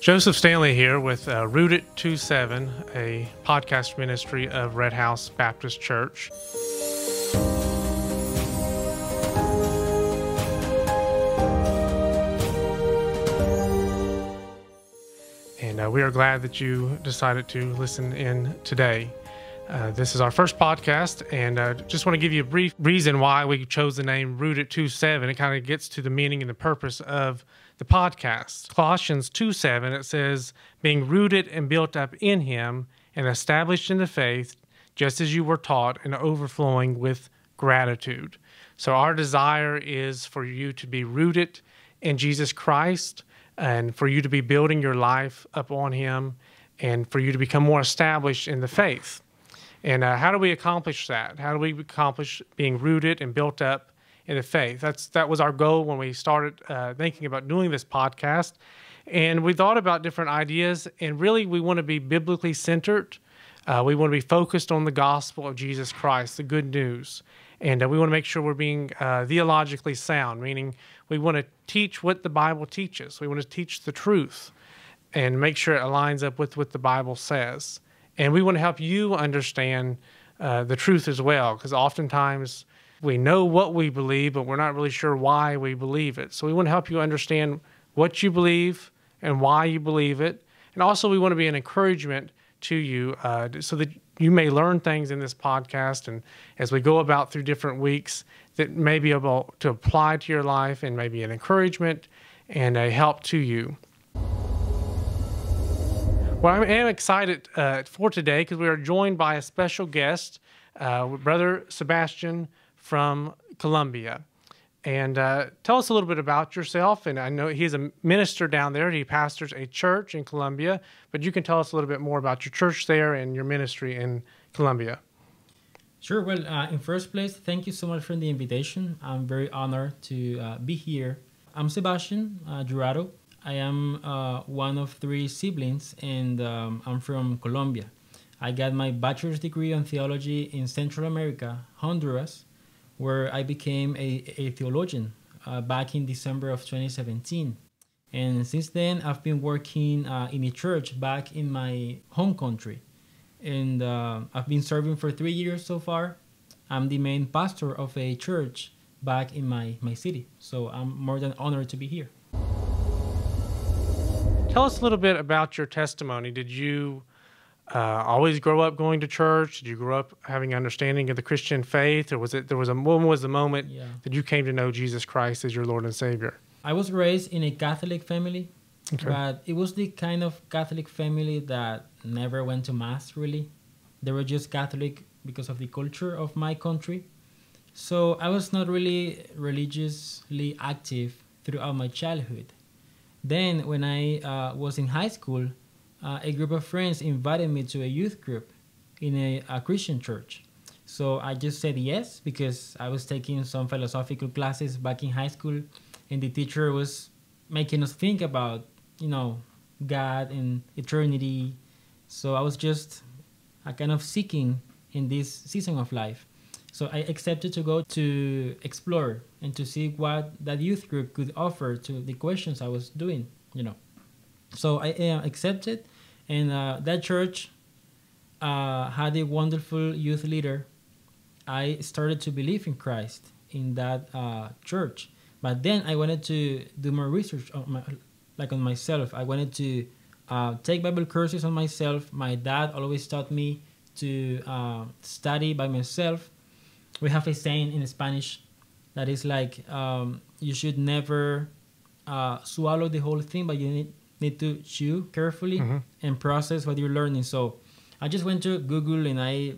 Joseph Stanley here with uh, Root It 27, a podcast ministry of Red House Baptist Church. And uh, we are glad that you decided to listen in today. Uh, this is our first podcast, and uh, just want to give you a brief reason why we chose the name Rooted It 27. It kind of gets to the meaning and the purpose of the podcast. Colossians 2 7, it says, being rooted and built up in him and established in the faith, just as you were taught, and overflowing with gratitude. So, our desire is for you to be rooted in Jesus Christ and for you to be building your life up on him and for you to become more established in the faith. And uh, how do we accomplish that? How do we accomplish being rooted and built up in the faith? That's that was our goal when we started uh, thinking about doing this podcast, and we thought about different ideas. And really, we want to be biblically centered. Uh, we want to be focused on the gospel of Jesus Christ, the good news, and uh, we want to make sure we're being uh, theologically sound, meaning we want to teach what the Bible teaches. We want to teach the truth, and make sure it aligns up with what the Bible says and we want to help you understand uh, the truth as well, because oftentimes we know what we believe, but we're not really sure why we believe it. So we want to help you understand what you believe and why you believe it. And also, we want to be an encouragement to you uh, so that you may learn things in this podcast. And as we go about through different weeks, that may be able to apply to your life and maybe an encouragement and a help to you. Well, I am excited uh, for today because we are joined by a special guest, uh, Brother Sebastian from Colombia. And uh, tell us a little bit about yourself. And I know he's a minister down there. He pastors a church in Colombia, but you can tell us a little bit more about your church there and your ministry in Colombia. Sure. Well, uh, in first place, thank you so much for the invitation. I'm very honored to uh, be here. I'm Sebastian uh. I am uh, one of three siblings, and um, I'm from Colombia. I got my bachelor's degree in theology in Central America, Honduras, where I became a, a theologian uh, back in December of 2017. And since then, I've been working uh, in a church back in my home country. And uh, I've been serving for three years so far. I'm the main pastor of a church back in my, my city. So I'm more than honored to be here. Tell us a little bit about your testimony. Did you uh, always grow up going to church? Did you grow up having understanding of the Christian faith, or was it there was a when was the moment yeah. that you came to know Jesus Christ as your Lord and Savior? I was raised in a Catholic family, okay. but it was the kind of Catholic family that never went to mass. Really, they were just Catholic because of the culture of my country. So I was not really religiously active throughout my childhood. Then, when I uh, was in high school, uh, a group of friends invited me to a youth group in a, a, Christian church. So I just said yes because I was taking some philosophical classes back in high school, and the teacher was making us think about, you know, God and eternity. So I was just a kind of seeking in this season of life. So I accepted to go to explore and to see what that youth group could offer to the questions I was doing, you know. So I uh, accepted, and uh, that church uh, had a wonderful youth leader. I started to believe in Christ in that uh, church, but then I wanted to do more research on my, like on myself. I wanted to uh, take Bible courses on myself. My dad always taught me to uh, study by myself we have a saying in Spanish that is like um, you should never uh, swallow the whole thing, but you need, need to chew carefully mm-hmm. and process what you're learning. So I just went to Google and I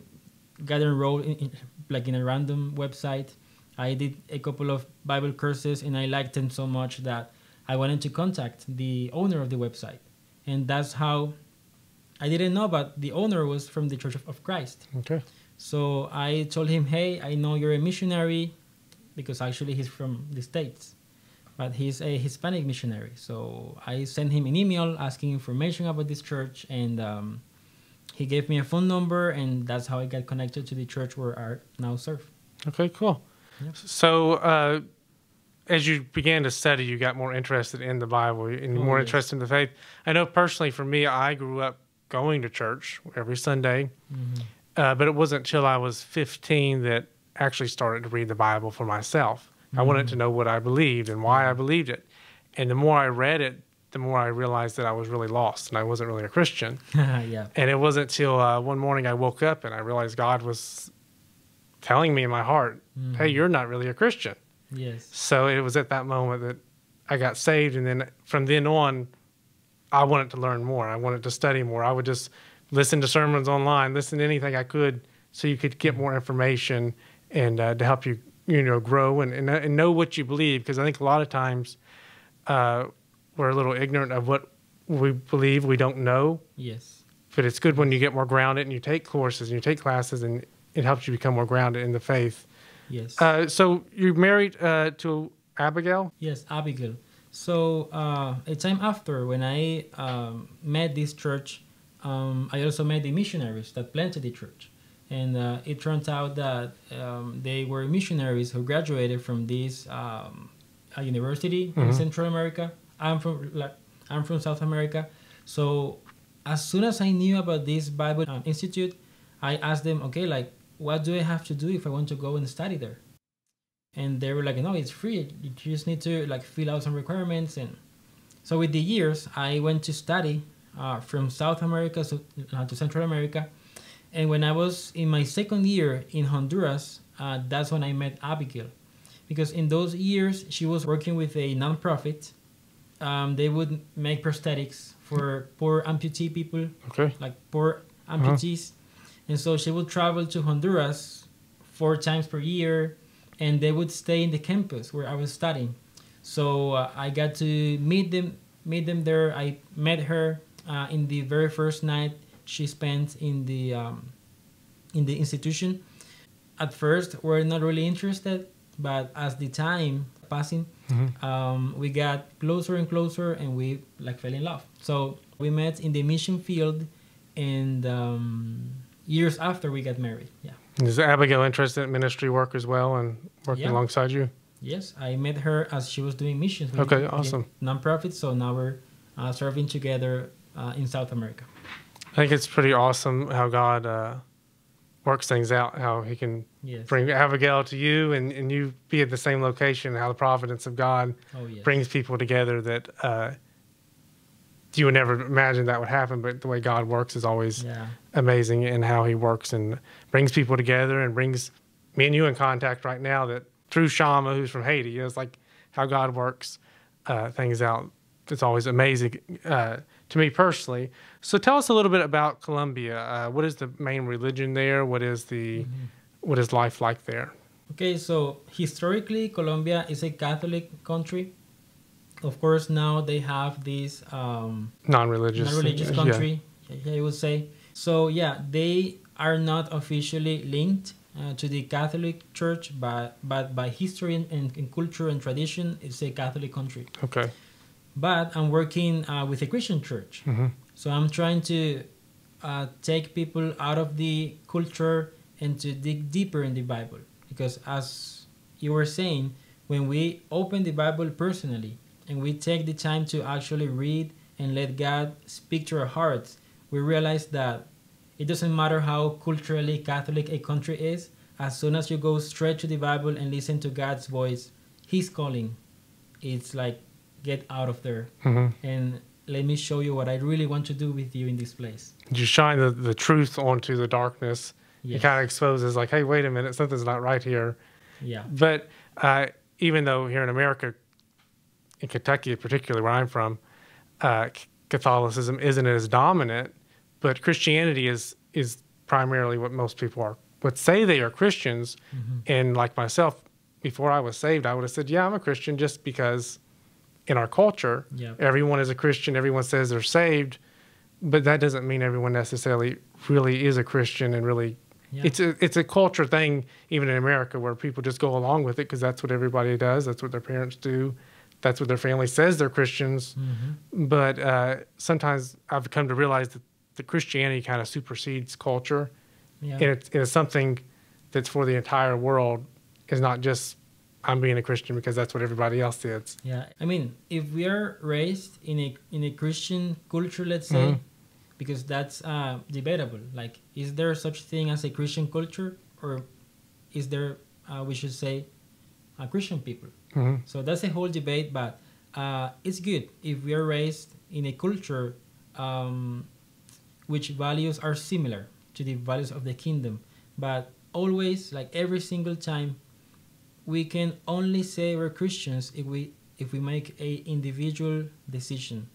got enrolled in, in, like in a random website. I did a couple of Bible courses and I liked them so much that I wanted to contact the owner of the website. And that's how I didn't know, but the owner was from the Church of, of Christ. Okay. So I told him, hey, I know you're a missionary because actually he's from the States, but he's a Hispanic missionary. So I sent him an email asking information about this church, and um, he gave me a phone number, and that's how I got connected to the church where I now serve. Okay, cool. So, uh, as you began to study, you got more interested in the Bible and oh, more yes. interested in the faith. I know personally for me, I grew up going to church every Sunday, mm-hmm. uh, but it wasn't until I was 15 that actually started to read the Bible for myself. Mm-hmm. I wanted to know what I believed and why I believed it. And the more I read it, the more I realized that I was really lost and I wasn't really a Christian. yeah. And it wasn't until uh, one morning I woke up and I realized God was telling me in my heart, mm-hmm. "Hey, you're not really a Christian." Yes. So it was at that moment that I got saved, and then from then on, I wanted to learn more. I wanted to study more. I would just listen to sermons online, listen to anything I could, so you could get more information and uh, to help you, you know, grow and, and, and know what you believe. Because I think a lot of times uh, we're a little ignorant of what we believe we don't know. Yes. But it's good when you get more grounded and you take courses and you take classes and it helps you become more grounded in the faith. Yes. Uh, so you're married uh, to Abigail? Yes, Abigail. So uh, a time after, when I um, met this church, um, I also met the missionaries that planted the church. And uh, it turns out that um, they were missionaries who graduated from this um, university mm-hmm. in Central America. I'm from like, I'm from South America. So as soon as I knew about this Bible um, Institute, I asked them, okay, like what do I have to do if I want to go and study there? And they were like, no, it's free. You just need to like fill out some requirements. And so with the years, I went to study uh, from South America to, uh, to Central America. And when I was in my second year in Honduras, uh, that's when I met Abigail. Because in those years, she was working with a nonprofit. Um, they would make prosthetics for poor amputee people, okay. like poor amputees. Uh-huh and so she would travel to Honduras four times per year, and they would stay in the campus where I was studying. So uh, I got to meet them, meet them there. I met her uh, in the very first night she spent in the um, in the institution. At first, we're not really interested, but as the time passing, mm-hmm. um, we got closer and closer, and we like fell in love. So we met in the mission field, and um, years after we got married. Yeah. Is Abigail interested in ministry work as well and working yeah. alongside you? Yes, I met her as she was doing missions. Okay, awesome. Nonprofit, so now we're uh, serving together uh, in South America. I think it's pretty awesome how God uh, works things out, how He can yes. bring Abigail to you and, and you be at the same location, how the providence of God oh, yes. brings people together that uh, you would never imagine that would happen, but the way God works is always yeah. amazing and how he works and brings people together and brings me and you in contact right now that through Shama, who's from Haiti, you know, it's like how God works uh, things out. It's always amazing uh, to me personally. So tell us a little bit about Colombia. Uh, what is the main religion there? What is the mm-hmm. what is life like there? Okay, so historically, Colombia is a Catholic country of course now they have this um, non-religious non-religious country yeah. I would say so yeah they are not officially linked uh, to the Catholic Church but but by history and, and, culture and tradition it's a Catholic country okay but I'm working uh, with a Christian church mm-hmm. so I'm trying to uh, take people out of the culture and to dig deeper in the Bible because as you were saying when we open the Bible personally and we take the time to actually read and let God speak to our hearts, we realize that it doesn't matter how culturally Catholic a country is, as soon as you go straight to the Bible and listen to God's voice, He's calling. It's like, get out of there. Mm-hmm. And let me show you what I really want to do with you in this place. You shine the, the truth onto the darkness. Yes. It kind of exposes, like, hey, wait a minute, something's not right here. Yeah. But uh, even though here in America, in Kentucky, particularly where I'm from, uh, Catholicism isn't as dominant, but Christianity is is primarily what most people are would say they are Christians. Mm-hmm. And like myself, before I was saved, I would have said, "Yeah, I'm a Christian," just because in our culture, yep. everyone is a Christian. Everyone says they're saved, but that doesn't mean everyone necessarily really is a Christian and really. Yeah. It's a it's a culture thing, even in America, where people just go along with it because that's what everybody does. That's what their parents do that's what their family says they're Christians. Mm-hmm. But uh, sometimes I've come to realize that the Christianity kind of supersedes culture, yeah. and, it's, it's something that's for the entire world. Is not just I'm being a Christian because that's what everybody else is. Yeah, I mean, if we are raised in a in a Christian culture, let's say, Mhm. because that's uh, debatable. Like, is there such thing as a Christian culture, or is there, uh, we should say, uh, Christian people? hmm So that's a whole debate, but uh, it's good if we are raised in a culture um, which values are similar to the values of the kingdom. But always, like every single time, we can only say we're Christians if we if we make a individual decision.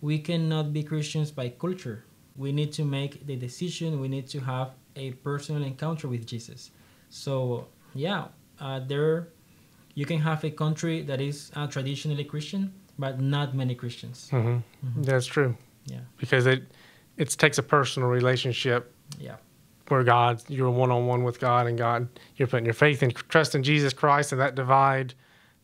We cannot be Christians by culture. We need to make the decision. We need to have a personal encounter with Jesus. So yeah, uh, there you can have a country that is uh, traditionally Christian, but not many Christians. hmm That's true Yeah, because it it takes a personal relationship yeah, where God, you're one on one with God, and God, you're putting your faith and trust in Jesus Christ, and that divide,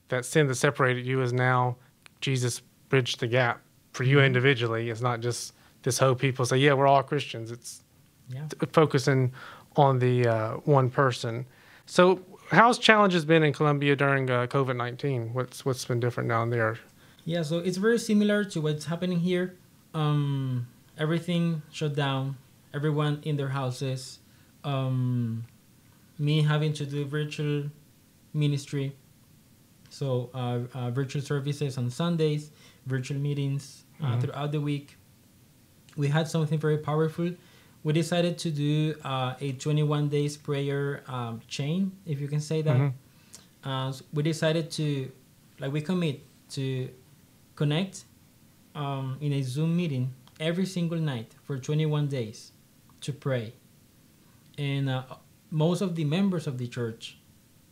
that sin that separated you, is now Jesus bridged the gap for you individually. It's not just this whole people say, yeah, we're all Christians. It's yeah. focusing on the uh, one person. So, how's challenges been in Colombia during uh, COVID nineteen? What's what's been different down there? Yeah, so it's very similar to what's happening here. Um, everything shut down, everyone in their houses. Um, me having to do virtual ministry, so uh, uh, virtual services on Sundays, virtual meetings uh, Mhm. throughout the week. We had something very powerful. We decided to do uh, a 21 days prayer um, chain, if you can say that. Mhm. Uh, so we decided to, like, we commit to connect um, in a Zoom meeting every single night for 21 days to pray. And uh, most of the members of the church,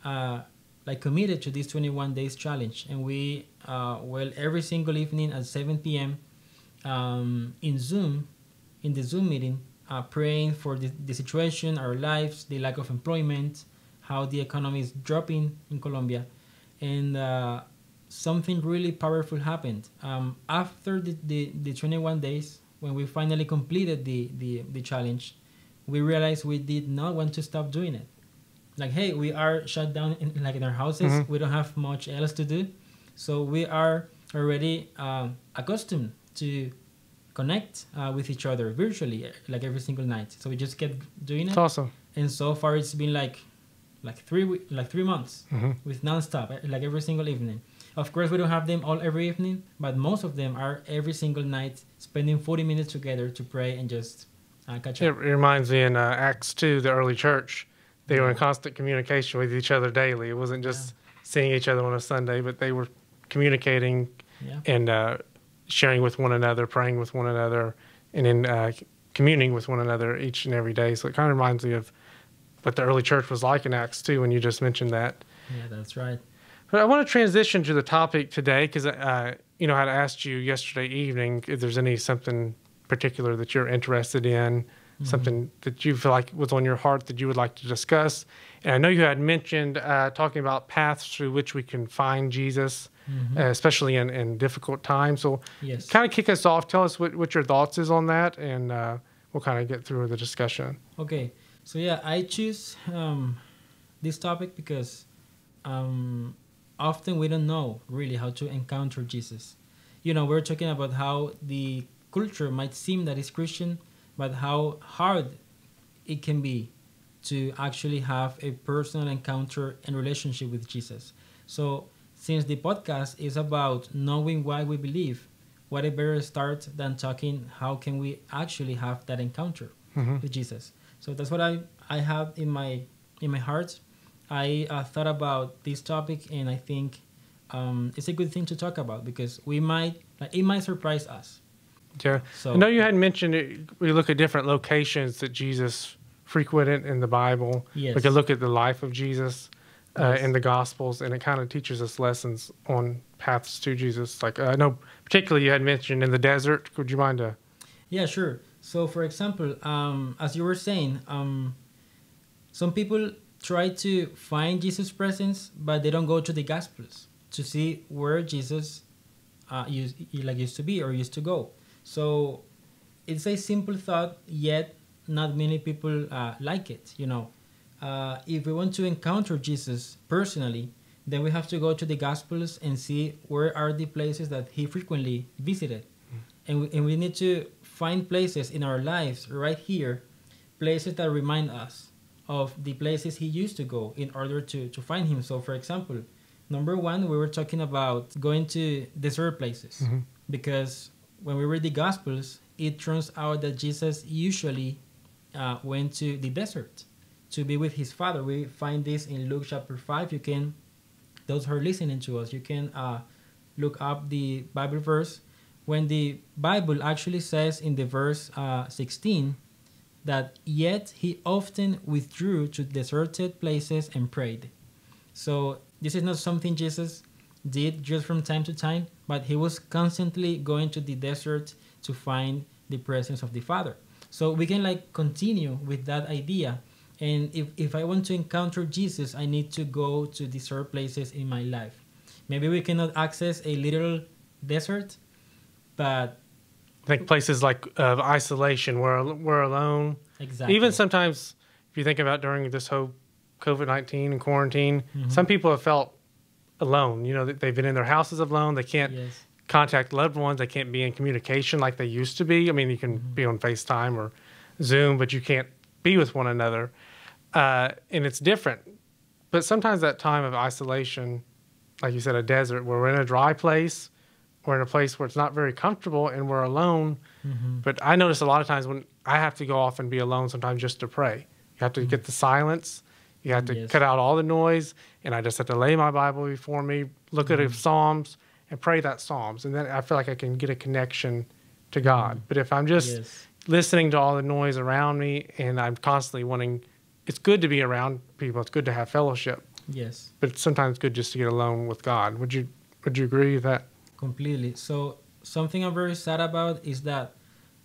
uh, like, committed to this 21 days challenge. And we, uh, well, every single evening at 7 p.m. Um, in Zoom, in the Zoom meeting, uh, praying for the, the situation, our lives, the lack of employment, how the economy is dropping in Colombia, and uh, something really powerful happened. Um, after the, the, the 21 days, when we finally completed the, the, the challenge, we realized we did not want to stop doing it. Like, hey, we are shut down in, like in our houses. Mhm. We don't have much else to do, so we are already um, accustomed to connect uh, with each other virtually, like every single night. So we just kept doing it It's awesome. and so far it's been like like three like three months hmm with nonstop like every single evening of course we don't have them all every evening but most of them are every single night spending 40 minutes together to pray and just uh, catch up. It reminds me in uh, Acts 2, the early church, they were in constant communication with each other daily. It wasn't just seeing each other on a Sunday, but they were communicating yeah and uh, sharing with one another, praying with one another, and then uh, communing with one another each and every day. So it kind of reminds me of what the early church was like in Acts 2 when you just mentioned that. yeah that's right But I want to transition to the topic today because, uh, you know, I had asked you yesterday evening if there's any something particular that you're interested in, something that you feel like was on your heart that you would like to discuss. And I know you had mentioned uh, talking about paths through which we can find Jesus, Mhm. uh, especially in, in difficult times. So, yes kind of kick us off. Tell us what, what your thoughts is on that, and uh, we'll kind of get through the discussion. Okay, so yeah, I choose um, this topic because um, often we don't know really how to encounter Jesus. You know, we're talking about how the culture might seem that it's Christian, but how hard it can be to actually have a personal encounter and relationship with Jesus. So, since the podcast is about knowing why we believe, what a better start than talking how can we actually have that encounter hmm with Jesus. So that's what I I have in my in my heart. I uh, thought about this topic, and I think um, it's a good thing to talk about because we might like it might surprise us. Yeah. So I know you had mentioned it, we look at different locations that Jesus frequented in the Bible. Yes. We could look at the life of Jesus uh, Yes. in the Gospels, and it kind of teaches us lessons on paths to Jesus. Like uh, I know, particularly you had mentioned in the desert. Would you mind to? Yeah, sure. So, for example, um, as you were saying, um, some people try to find Jesus' presence, but they don't go to the Gospels to see where Jesus uh, used, like used to be or used to go. So, it's a simple thought, yet not many people uh, like it. You know, uh, if we want to encounter Jesus personally, then we have to go to the Gospels and see where are the places that he frequently visited. Mm. And, we, and we need to find places in our lives right here, places that remind us of the places he used to go in order to, to find him. So, for example, number one, we were talking about going to desert places mm-hmm. because when we read the Gospels, it turns out that Jesus usually uh, went to the desert to be with his father. We find this in Luke chapter 5. You can, those who are listening to us, you can uh, look up the Bible verse when the Bible actually says in the verse uh, 16 that yet he often withdrew to deserted places and prayed. So this is not something Jesus did just from time to time, but he was constantly going to the desert to find the presence of the Father. So we can like continue with that idea. And if, if I want to encounter Jesus, I need to go to desert places in my life. Maybe we cannot access a literal desert, but I think places like of isolation, where we're alone. Exactly. Even sometimes, if you think about during this whole COVID nineteen and quarantine, mm-hmm. some people have felt alone. You know, they've been in their houses alone. They can't yes. contact loved ones. They can't be in communication like they used to be. I mean, you can mm-hmm. be on FaceTime or Zoom, but you can't be with one another, uh, and it's different. But sometimes that time of isolation, like you said, a desert, where we're in a dry place we're in a place where it's not very comfortable and we're alone. Mm-hmm. But I notice a lot of times when I have to go off and be alone sometimes just to pray. You have to mm-hmm. get the silence. You have to yes. cut out all the noise, and I just have to lay my Bible before me, look mm-hmm. at the Psalms, and pray that Psalms, and then I feel like I can get a connection to God. Mm-hmm. But if I'm just yes. listening to all the noise around me, and I'm constantly wanting, it's good to be around people. It's good to have fellowship. Yes. But it's sometimes good just to get alone with God. Would you Would you agree with that? Completely. So something I'm very sad about is that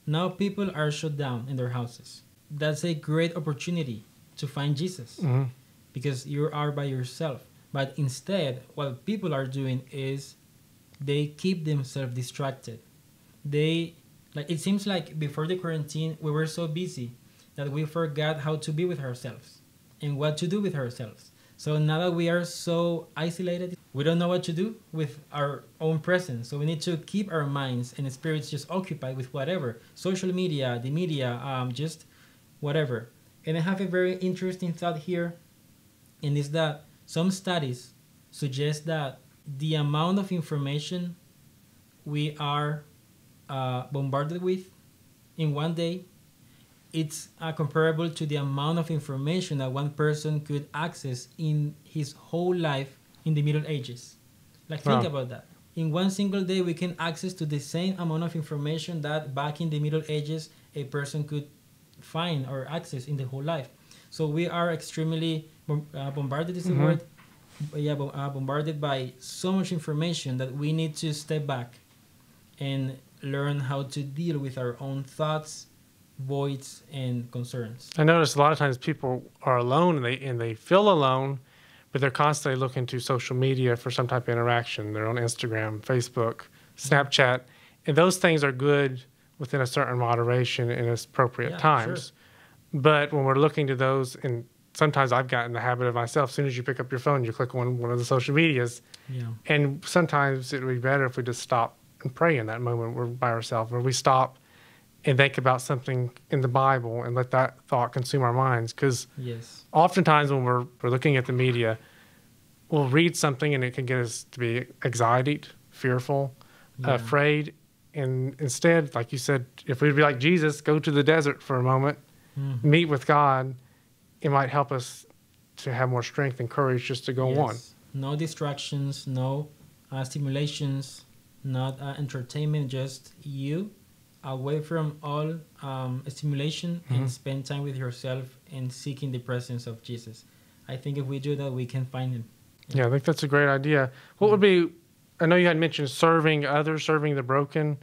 now people are shut down in their houses. That's a great opportunity to find Jesus mm-hmm. because you are by yourself. But instead, what people are doing is they keep themselves distracted. They like it seems like before the quarantine we were so busy that we forgot how to be with ourselves and what to do with ourselves. So now that we are so isolated, we don't know what to do with our own presence. So we need to keep our minds and spirits just occupied with whatever social media, the media, um, just whatever. And I have a very interesting thought here, and is that some studies suggest that the amount of information we are uh, bombarded with in one day it's uh, comparable to the amount of information that one person could access in his whole life in the Middle Ages. Like think wow. about that. In one single day, we can access to the same amount of information that back in the Middle Ages a person could find or access in the whole life. So we are extremely uh, bombarded. Is the mm-hmm. word? Yeah, uh, bombarded by so much information that we need to step back and learn how to deal with our own thoughts voids and concerns. I notice a lot of times people are alone and they and they feel alone, but they're constantly looking to social media for some type of interaction. They're on Instagram, Facebook, Snapchat, and those things are good within a certain moderation and appropriate yeah, times. Sure. But when we're looking to those, and sometimes I've gotten the habit of myself. As soon as you pick up your phone, you click on one of the social medias, yeah. and sometimes it would be better if we just stop and pray in that moment. We're by ourselves, where we stop and think about something in the Bible and let that thought consume our minds. Because yes. oftentimes when we're, we're looking at the media, we'll read something and it can get us to be anxiety, fearful, yeah. afraid. And instead, like you said, if we'd be like Jesus, go to the desert for a moment, mm-hmm. meet with God, it might help us to have more strength and courage just to go yes. on. No distractions, no uh, stimulations, not uh, entertainment, just you away from all um, stimulation mm-hmm. and spend time with yourself and seeking the presence of Jesus. I think if we do that, we can find Him. Yeah, I think that's a great idea. What would be? I know you had mentioned serving others, serving the broken.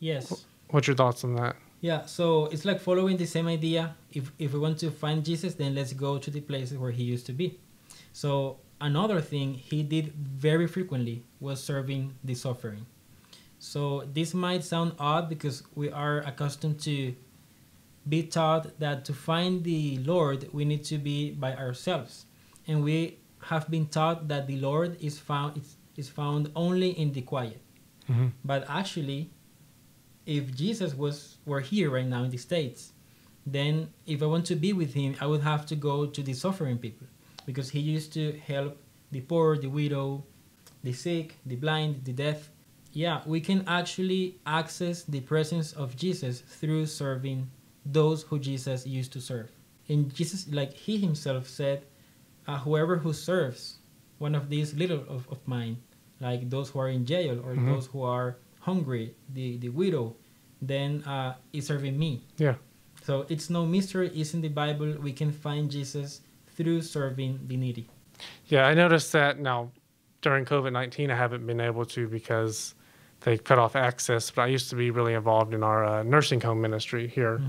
Yes. What's your thoughts on that? Yeah, so it's like following the same idea. If if we want to find Jesus, then let's go to the places where He used to be. So another thing He did very frequently was serving the suffering. So this might sound odd because we are accustomed to be taught that to find the Lord, we need to be by ourselves. And we have been taught that the Lord is found is, is found only in the quiet. Mm-hmm. But actually, if Jesus was were here right now in the States, then if I want to be with him, I would have to go to the suffering people because he used to help the poor, the widow, the sick, the blind, the deaf. Yeah, we can actually access the presence of Jesus through serving those who Jesus used to serve. And Jesus, like he himself said, uh, whoever who serves one of these little of, of mine, like those who are in jail or Mhm. those who are hungry, the, the widow, then uh, is serving me. Yeah. So it's no mystery. It's in the Bible. We can find Jesus through serving the needy. Yeah, I noticed that now during COVID 19, I haven't been able to because they cut off access. But I used to be really involved in our uh, nursing home ministry here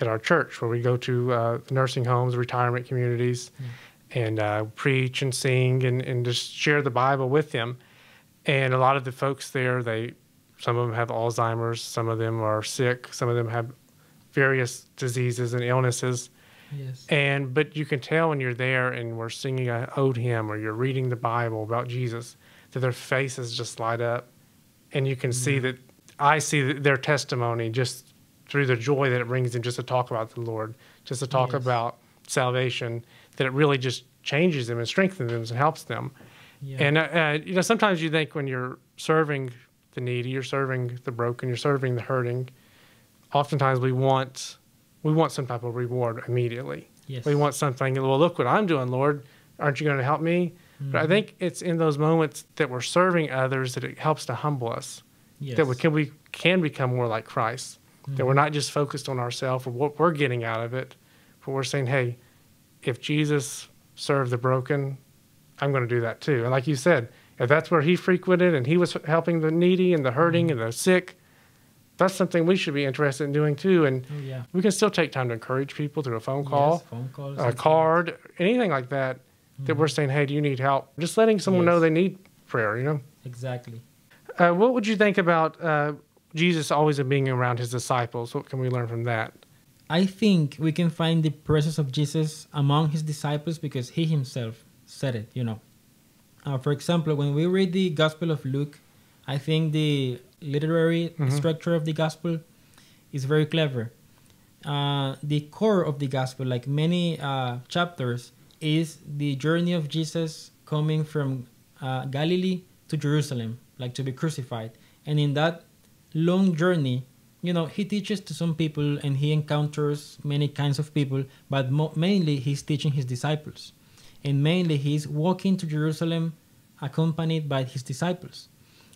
at our church, where we go to uh, nursing homes, retirement communities, and uh, preach and sing and, and just share the Bible with them. And a lot of the folks there, they some of them have Alzheimer's, some of them are sick, some of them have various diseases and illnesses. Yes. And but you can tell when you're there and we're singing a ode hymn or you're reading the Bible about Jesus that their faces just light up, and you can see that I see their testimony just through the joy that it brings them just to talk about the Lord, just to talk Yes. about salvation, that it really just changes them and strengthens them and helps them. Yeah. And uh, uh, you know, sometimes you think when you're serving the needy, you're serving the broken, you're serving the hurting. Oftentimes, we want we want some type of reward immediately. yes. We want something. Well, look what I'm doing, Lord. Aren't you going to help me? But I Mhm. think it's in those moments that we're serving others that it helps to humble us. yes. That we can we can become more like Christ. That we're Mhm. not just focused on ourselves or what we're getting out of it, but we're saying, hey, if Jesus served the broken, I'm going to do that too. And like you said, if that's where he frequented and he was helping the needy and the hurting Mm-hmm. and the sick, that's something we should be interested in doing too. And Oh yeah. we can still take time to encourage people through a phone call, Yes, phone calls. a card, anything like that. That we're saying, hey, do you need help? Just letting someone know they need prayer. You know. Exactly. Uh, what would you think about uh, Jesus always being around his disciples? What can we learn from that? I think we can find the presence of Jesus among his disciples because he himself said it, you know. Uh, for example, when we read the Gospel of Luke, I think the literary Mhm. structure of the Gospel is very clever. Uh, the core of the Gospel, like many uh, chapters, is the journey of Jesus coming from uh, Galilee to Jerusalem, like to be crucified. And in that long journey, you know, he teaches to some people and he encounters many kinds of people, but mo- mainly he's teaching his disciples. And mainly he's walking to Jerusalem accompanied by his disciples.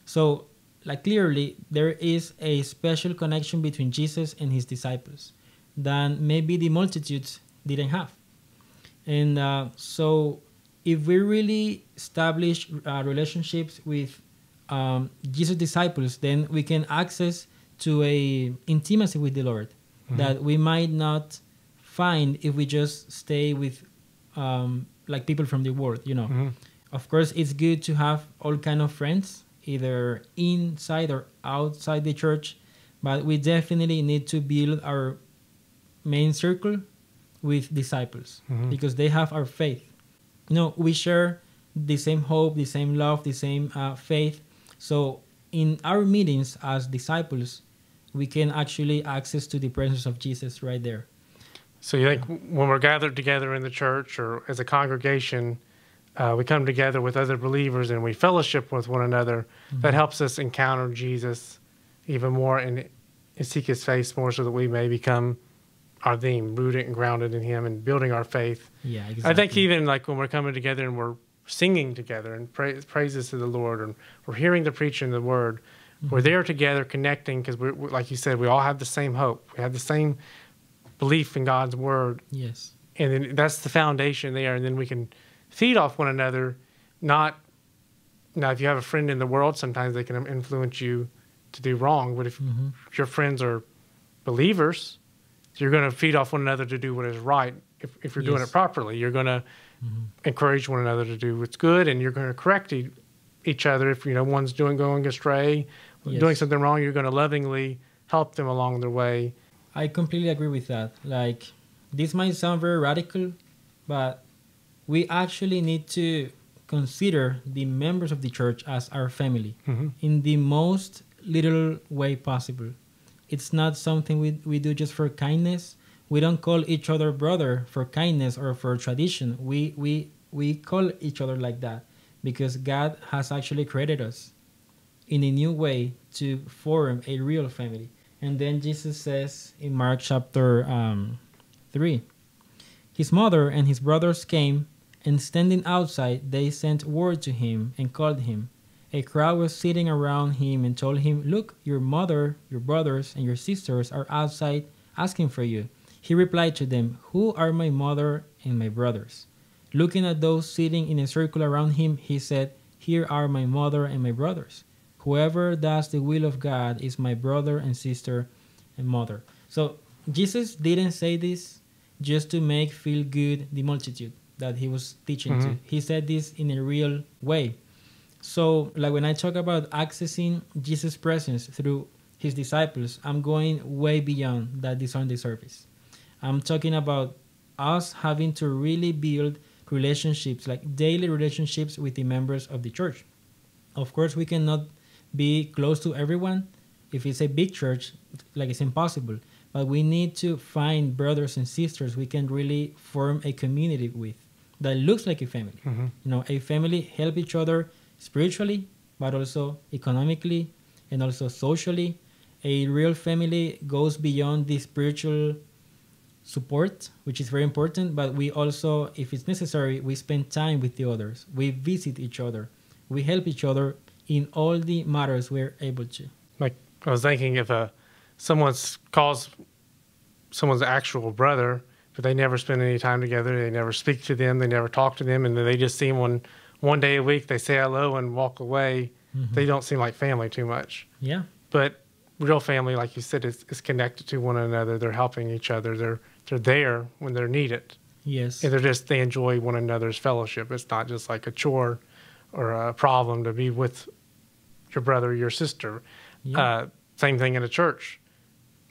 So, like clearly, there is a special connection between Jesus and his disciples than maybe the multitudes didn't have. And uh, so, if we really establish uh, relationships with um, Jesus' disciples, then we can access to a intimacy with the Lord Mhm. that we might not find if we just stay with um, like people from the world. You know, Mhm. of course, it's good to have all kind of friends, either inside or outside the church, but we definitely need to build our main circle with disciples Mhm. because they have our faith. You know, we share the same hope, the same love, the same uh, faith. So in our meetings as disciples, we can actually access to the presence of Jesus right there. So you think when we're gathered together in the church or as a congregation, uh, we come together with other believers and we fellowship with one another. That helps us encounter Jesus even more and, and seek His face more, so that we may become our theme, rooted and grounded in Him, and building our faith. Yeah, exactly. I think even like when we're coming together and we're singing together and praise, praises to the Lord, and we're hearing the preaching of the Word, we're there together connecting because we're we're- like you said, we all have the same hope, we have the same belief in God's Word, Yes. and then that's the foundation there, and then we can feed off one another. Not now, if you have a friend in the world, sometimes they can influence you to do wrong, but if hmm your friends are believers, you're going to feed off one another to do what is right. If, if you're doing it properly, you're going to Mhm. encourage one another to do what's good, and you're going to correct e- each other if you know one's doing going astray, Yes. doing something wrong. You're going to lovingly help them along their way. I completely agree with that. Like, this might sound very radical, but we actually need to consider the members of the church as our family Mm-hmm. in the most literal way possible. It's not something we, we do just for kindness. We don't call each other brother for kindness or for tradition. We, we, we call each other like that because God has actually created us in a new way to form a real family. And then Jesus says in Mark chapter um, 3 His mother and his brothers came, and standing outside, they sent word to him and called him. A crowd was sitting around him and told him, Look, your mother, your brothers, and your sisters are outside asking for you. He replied to them, Who are my mother and my brothers? Looking at those sitting in a circle around him, he said, Here are my mother and my brothers. Whoever does the will of God is my brother and sister and mother. So Jesus didn't say this just to make feel good the multitude that he was teaching to. Mhm. He said this in a real way. So, like when I talk about accessing Jesus' presence through his disciples, I'm going way beyond that the Sunday service. I'm talking about us having to really build relationships, like daily relationships with the members of the church. Of course, we cannot be close to everyone. If it's a big church, like it's impossible. But we need to find brothers and sisters we can really form a community with that looks like a family. Mm-hmm. You know, a family help each other spiritually, but also economically and also socially. A real family goes beyond the spiritual support, which is very important, but we also, if it's necessary, we spend time with the others. We visit each other. We help each other in all the matters we're able to. Like I was thinking, if uh, someone's calls someone's actual brother, but they never spend any time together, they never speak to them, they never talk to them, and they just see one one day a week. They say hello and walk away. They don't seem like family too much. Yeah. But real family, like you said, is, is connected to one another. They're helping each other. They're they're there when they're needed. Yes. And they're just they enjoy one another's fellowship. It's not just like a chore or a problem to be with your brother or your sister. Yeah. Uh, same thing in a church.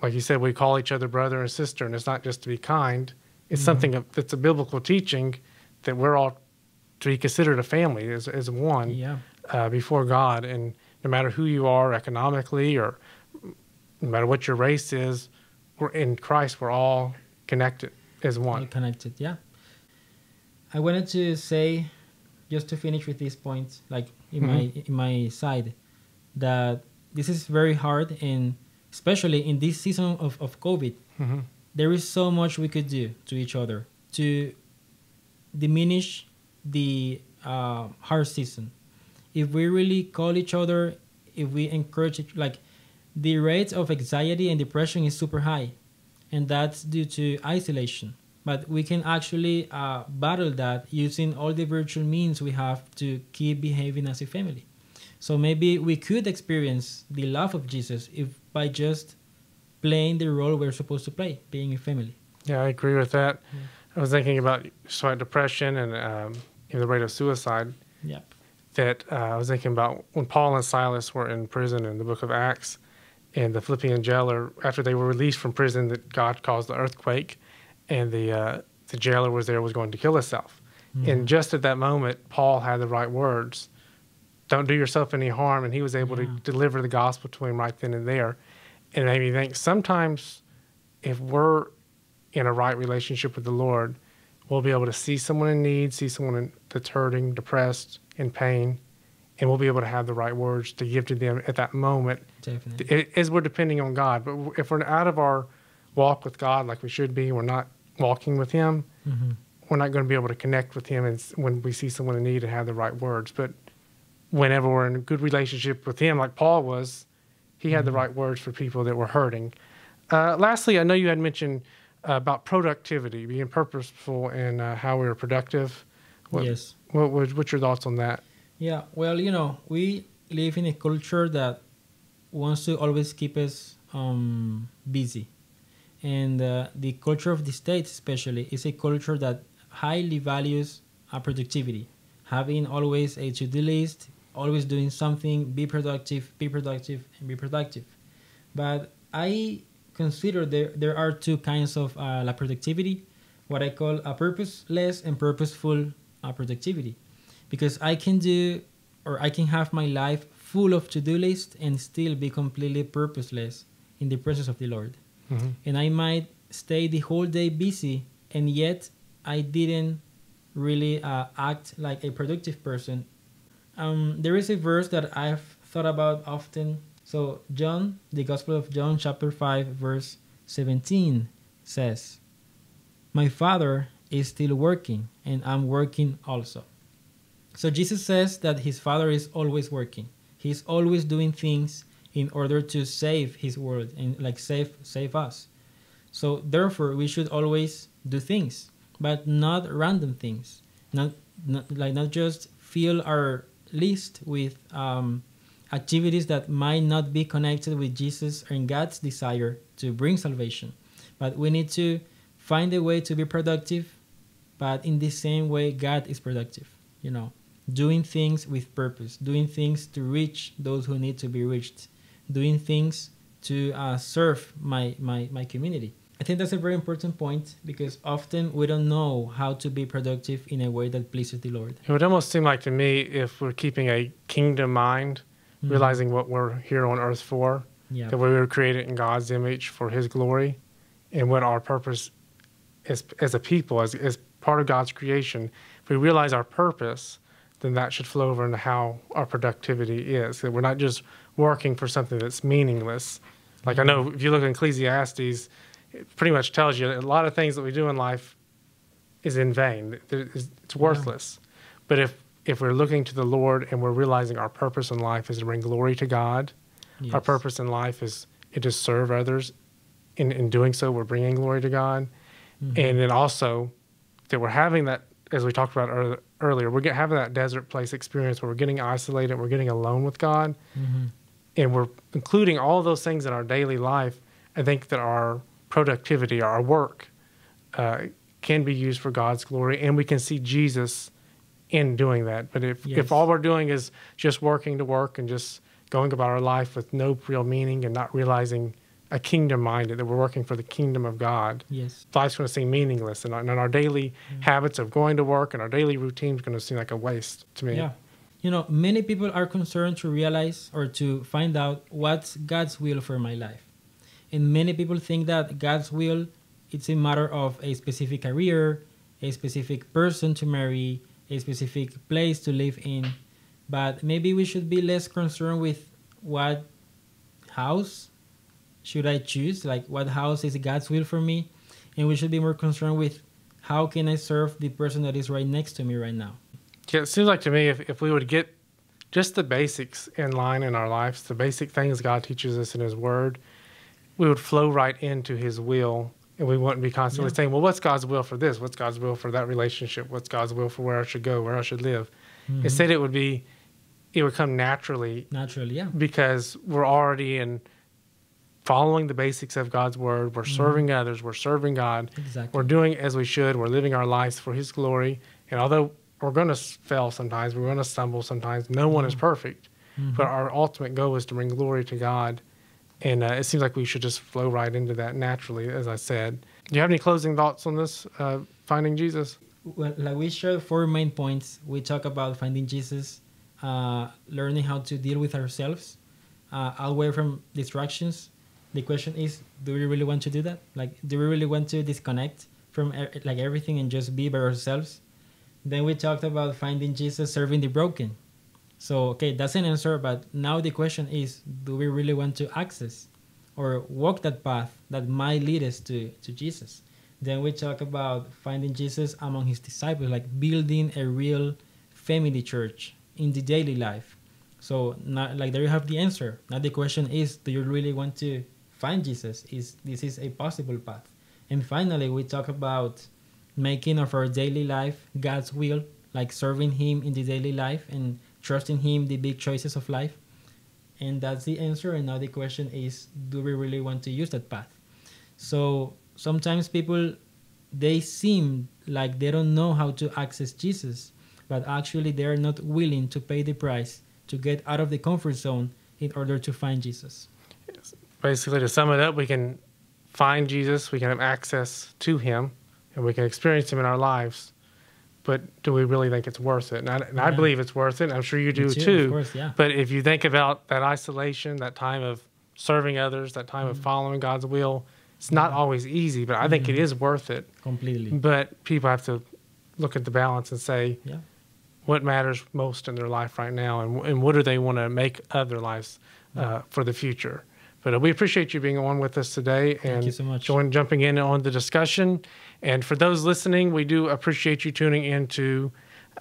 Like you said, we call each other brother and sister, and it's not just to be kind. It's Mhm. something that's a biblical teaching that we're all to be considered a family as, as one yeah. uh, before God. And no matter who you are economically or no matter what your race is, we're in Christ. We're all connected as all one. connected yeah i wanted to say just to finish with this point like in my in my side that this is very hard and especially in this season of, of covid hmm there is so much we could do to each other to diminish the uh, hard season if we really call each other if we encourage it like the rate of anxiety and depression is super high and that's due to isolation but we can actually uh, battle that using all the virtual means we have to keep behaving as a family so maybe we could experience the love of jesus if by just playing the role we're supposed to play being a family Yeah, I agree with that. Yeah. I was thinking about slight depression and um, you know, the rate of suicide. yep That uh, I was thinking about when Paul and Silas were in prison in the book of Acts, and the Philippian jailer, after they were released from prison, that God caused the earthquake, and the uh, the jailer was there was going to kill himself. And just at that moment, Paul had the right words. Don't do yourself any harm. And he was able Yeah. to deliver the gospel to him right then and there. And it made me think sometimes if we're in a right relationship with the Lord, we'll be able to see someone in need, see someone in, that's hurting, depressed, in pain, and we'll be able to have the right words to give to them at that moment definitely it- as we're depending on God. But if we're out of our walk with God like we should be, we're not walking with Him, hmm we're not going to be able to connect with Him and when we see someone in need and have the right words. But whenever we're in a good relationship with Him, like Paul was, he had the Mhm. right words for people that were hurting. Uh, lastly, I know you had mentioned about productivity, being purposeful in uh, how we are productive. What, yes what, what, what's your thoughts on that? Yeah, well, you know, we live in a culture that wants to always keep us um, busy. And uh, the culture of the States, especially, is a culture that highly values uh, productivity. Having always a to do list, always doing something, be productive, be productive, and be productive. But I consider there, there are two kinds of uh, la productivity what I call a purposeless and purposeful uh, productivity because I can do or I can have my life full of to-do list and still be completely purposeless in the presence of the Lord. Mm-hmm. And I might stay the whole day busy and yet I didn't really uh, act like a productive person. Um, there is a verse that I've thought about often. So John, the Gospel of John, chapter 5, verse 17 says, My Father is still working, and I'm working also. So Jesus says that his Father is always working. He's always doing things in order to save his world and like save save us. So therefore we should always do things, but not random things. Not, not like not just fill our list with um, activities that might not be connected with Jesus and God's desire to bring salvation. But we need to find a way to be productive, but in the same way God is productive, you know, doing things with purpose, doing things to reach those who need to be reached, doing things to uh, serve my, my, my community. I think that's a very important point because often we don't know how to be productive in a way that pleases the Lord. It would almost seem like to me if we're keeping a kingdom mind, mm-hmm. realizing what we're here on earth for, yeah. that we were created in God's image for His glory, and what our purpose as as a people, as as part of God's creation. If we realize our purpose, then that should flow over into how our productivity is. That we're not just working for something that's meaningless. Like I know if you look at Ecclesiastes it pretty much tells you a lot of things that we do in life is in vain. It's worthless. Yeah. But if if we're looking to the Lord and we're realizing our purpose in life is to bring glory to God, yes. our purpose in life is to serve others. In in doing so, we're bringing glory to God, mm-hmm. and then also that we're having that, as we talked about earlier, we're get, having that desert place experience where we're getting isolated, we're getting alone with God, mm-hmm. and we're including all those things in our daily life. I think that our productivity, our work, uh, can be used for God's glory, and we can see Jesus in doing that. But if yes. if all we're doing is just working to work and just going about our life with no real meaning and not realizing a kingdom minded that we're working for the kingdom of God, yes, life's going to seem meaningless, and, and our daily yeah. habits of going to work and our daily routine is going to seem like a waste to me. Yeah. You know, many people are concerned to realize or to find out what's God's will for my life and many people think that God's will it's a matter of a specific career, a specific person to marry, a specific place to live in. But maybe we should be less concerned with what house should I choose, like what house is God's will for me, and we should be more concerned with how can I serve the person that is right next to me right now. Yeah, it seems like to me if, if we would get just the basics in line in our lives, the basic things God teaches us in His Word, we would flow right into his will and we wouldn't be constantly yeah. saying, well, what's God's will for this? What's God's will for that relationship? What's God's will for where I should go, where I should live? Mm-hmm. Instead, it would be, it would come naturally. Naturally, yeah. Because we're already in following the basics of God's word. We're mm-hmm. serving others. We're serving God. Exactly. We're doing as we should. We're living our lives for His glory. And although we're going to fail sometimes, we're going to stumble sometimes, no one is mm-hmm. perfect. Mm-hmm. But our ultimate goal is to bring glory to God and uh, it seems like we should just flow right into that naturally, as I said. Do you have any closing thoughts on this, uh, finding Jesus? Well, like we share four main points. We talk about finding Jesus, uh, learning how to deal with ourselves, uh, away from distractions. The question is, do we really want to do that? Like, do we really want to disconnect from er- like everything and just be by ourselves? Then we talked about finding Jesus, serving the broken so, okay, that's an answer, but now the question is do we really want to access or walk that path that might lead us to, to Jesus? Then we talk about finding Jesus among his disciples, like building a real family church in the daily life. So, not, like there you have the answer. Now the question is, do you really want to find Jesus? Is this is a possible path? And finally, we talk about making of our daily life God's will, like serving Him in the daily life and trusting Him, the big choices of life. And that's the answer. And now the question is do we really want to use that path? So sometimes people, they seem like they don't know how to access Jesus, but actually they're not willing to pay the price to get out of the comfort zone in order to find Jesus. Basically, to sum it up, we can find Jesus, we can have access to Him, and we can experience Him in our lives but do we really think it's worth it? And I, and I believe it's worth it. I'm sure you do too, too. of course, yeah. But if you think about that isolation, that time of serving others, that time of Mm-hmm. following God's will, it's not always easy, but I think it is worth it. Completely. But people have to look at the balance and say, Yeah. what matters most in their life right now, and, and what do they want to make of their lives uh, for the future. But uh, we appreciate you being on with us today and you so much. join jumping in on the discussion. And for those listening, we do appreciate you tuning into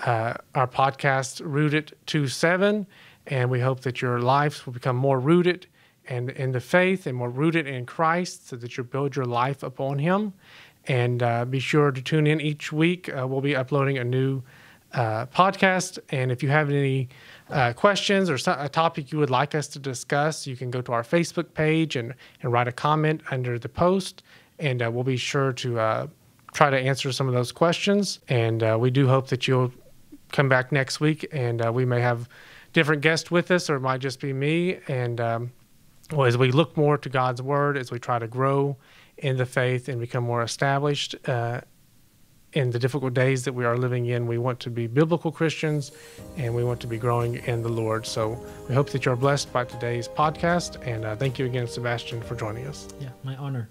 uh, our podcast, Rooted to Seven, and we hope that your lives will become more rooted and in the faith and more rooted in Christ, so that you build your life upon Him. And uh, be sure to tune in each week. Uh, we'll be uploading a new uh, podcast. And if you have any uh, questions or a topic you would like us to discuss, you can go to our Facebook page and, and write a comment under the post. And uh, we'll be sure to try to answer some of those questions. And uh, we do hope that you'll come back next week and uh, we may have different guests with us or it might just be me. And um, well, as we look more to God's word, as we try to grow in the faith and become more established uh, in the difficult days that we are living in, we want to be biblical Christians and we want to be growing in the Lord. So we hope that you're blessed by today's podcast. And uh, thank you again, Sebastian, for joining us. Yeah. My honor.